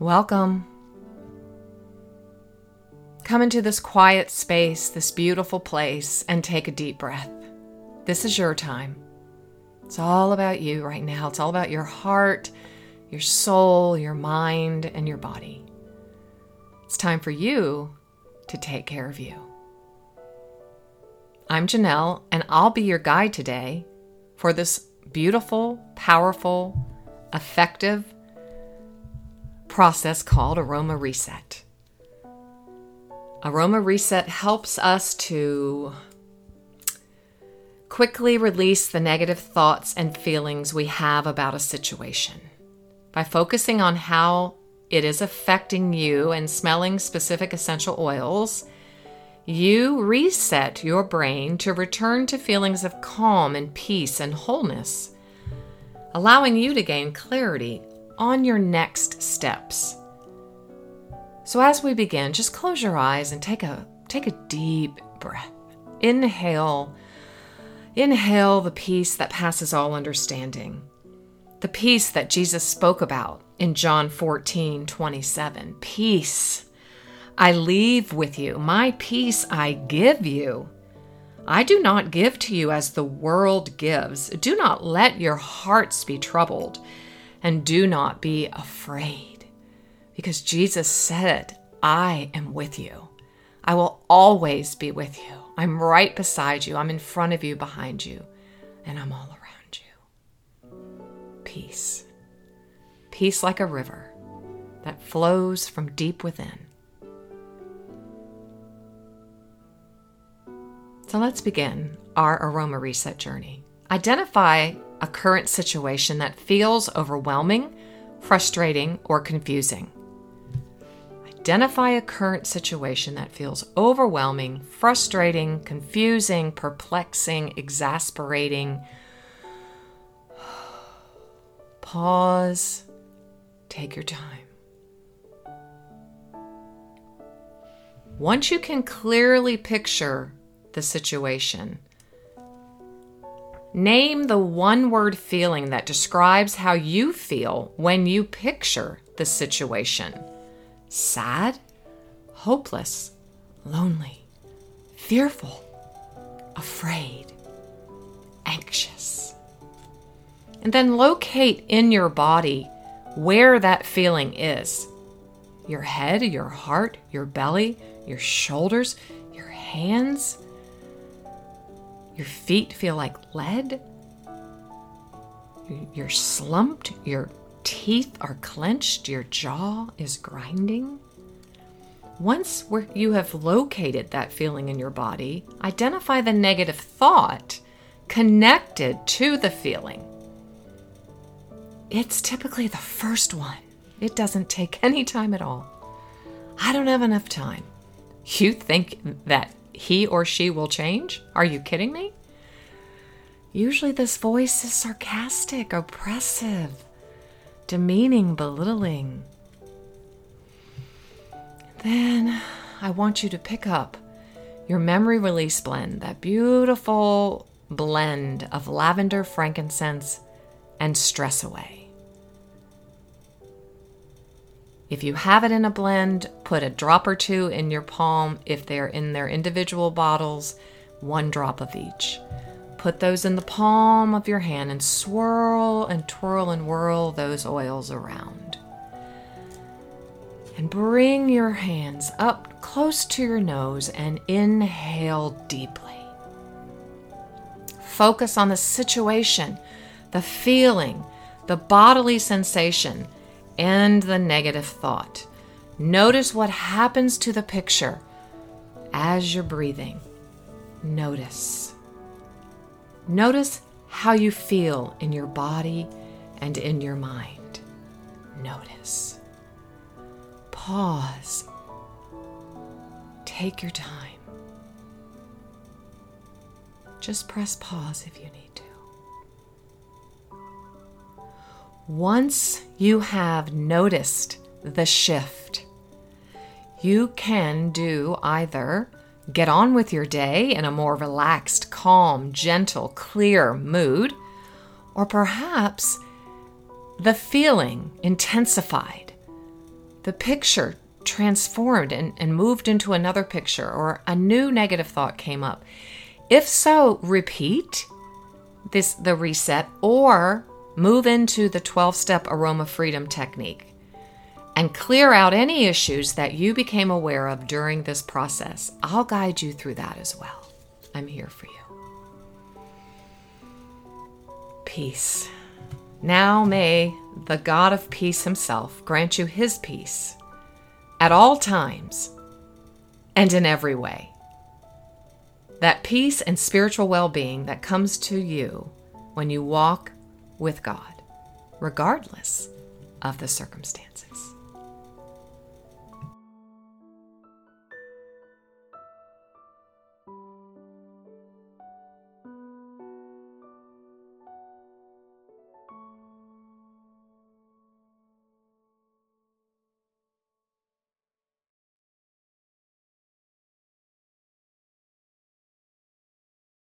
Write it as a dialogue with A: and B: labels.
A: Welcome. Come into this quiet space, this beautiful place, and take a deep breath. This is your time. It's all about you right now. It's all about your heart, your soul, your mind, and your body. It's time for you to take care of you. I'm Janell, and I'll be your guide today for this beautiful, powerful, effective process called Aroma Reset. Aroma Reset helps us to quickly release the negative thoughts and feelings we have about a situation. By focusing on how it is affecting you and smelling specific essential oils, you reset your brain to return to feelings of calm and peace and wholeness, allowing you to gain clarity on your next steps. So as we begin, just close your eyes and take a take a deep breath. Inhale. Inhale the peace that passes all understanding. The peace that Jesus spoke about in John 14, 27. Peace I leave with you. My peace I give you. I do not give to you as the world gives. Do not let your hearts be troubled, and do not be afraid because Jesus said, I am with you. I will always be with you. I'm right beside you. I'm in front of you, behind you, and I'm all around you. Peace. Peace like a river that flows from deep within. So let's begin our aroma reset journey. Identify a current situation that feels overwhelming, frustrating, or confusing. Identify a current situation that feels overwhelming, frustrating, confusing, perplexing, exasperating. Pause. Take your time. Once you can clearly picture the situation, name the one word feeling that describes how you feel when you picture the situation sad, hopeless, lonely, fearful, afraid, anxious. And then locate in your body where that feeling is your head, your heart, your belly, your shoulders, your hands. Your feet feel like lead. You're slumped, you're teeth are clenched, your jaw is grinding. Once you have located that feeling in your body, identify the negative thought connected to the feeling. It's typically the first one. It doesn't take any time at all. I don't have enough time. You think that he or she will change? Are you kidding me? Usually, this voice is sarcastic, oppressive, demeaning, belittling. Then I want you to pick up your memory release blend, that beautiful blend of lavender, frankincense, and stress away. If you have it in a blend, put a drop or two in your palm. If they're in their individual bottles, one drop of each. Put those in the palm of your hand and swirl and twirl and whirl those oils around. And bring your hands up close to your nose and inhale deeply. Focus on the situation, the feeling, the bodily sensation, and the negative thought. Notice what happens to the picture as you're breathing. Notice. Notice how you feel in your body and in your mind. Notice. Pause. Take your time. Just press pause if you need to. Once you have noticed the shift, you can do either Get on with your day in a more relaxed, calm, gentle, clear mood, or perhaps the feeling intensified the picture transformed and, and moved into another picture, or a new negative thought came up. If so, repeat this the reset or move into the 12 step aroma freedom technique and clear out any issues that you became aware of during this process. I'll guide you through that as well. I'm here for you. Peace. Now may the God of peace himself grant you his peace at all times and in every way. That peace and spiritual well being that comes to you when you walk with God, regardless of the circumstances.